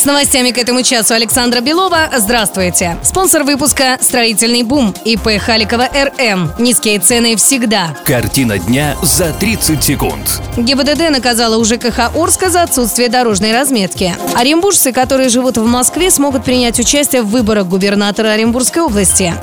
С новостями к этому часу Александра Белова. Здравствуйте. Спонсор выпуска «Строительный бум» ИП Халикова РМ. Низкие цены всегда. Картина дня за 30 секунд. ГИБДД наказала у ЖКХ Орска за отсутствие дорожной разметки. Оренбуржцы, которые живут в Москве, смогут принять участие в выборах губернатора Оренбургской области.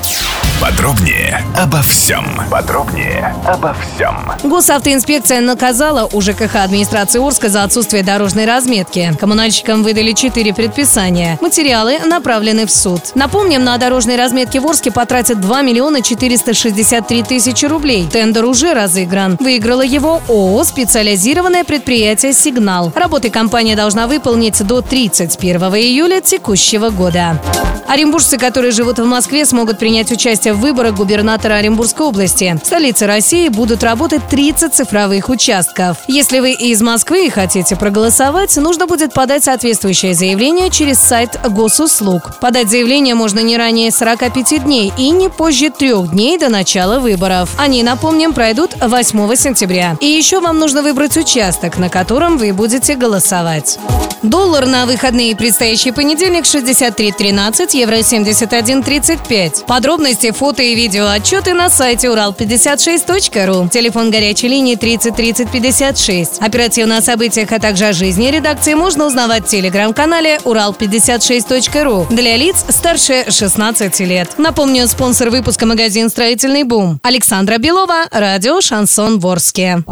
Подробнее обо всем. Подробнее обо всем. Госавтоинспекция наказала у ЖКХ администрации Орска за отсутствие дорожной разметки. Коммунальщикам выдали четыре предписания. Материалы направлены в суд. Напомним, на дорожной разметке в Орске потратят 2 миллиона 463 тысячи рублей. Тендер уже разыгран. Выиграло его ООО «Специализированное предприятие «Сигнал». Работы компания должна выполнить до 31 июля текущего года. Оренбуржцы, которые живут в Москве, смогут принять участие в выборах губернатора Оренбургской области. В столице России будут работать 30 цифровых участков. Если вы из Москвы и хотите проголосовать, нужно будет подать соответствующее заявление через сайт госуслуг. Подать заявление можно не ранее 45 дней и не позже трех дней до начала выборов. Они, напомним, пройдут 8 сентября. И еще вам нужно выбрать участок, на котором вы будете голосовать. Доллар на выходные предстоящий понедельник 63.13, евро 71.35. Подробности, фото и видео отчеты на сайте урал56.ру. Телефон горячей линии 30 30 56. Оперативно о событиях, а также о жизни редакции можно узнавать в телеграм-канале урал56.ру для лиц старше 16 лет. Напомню, спонсор выпуска магазин «Строительный бум». Александра Белова, радио «Шансон Ворске».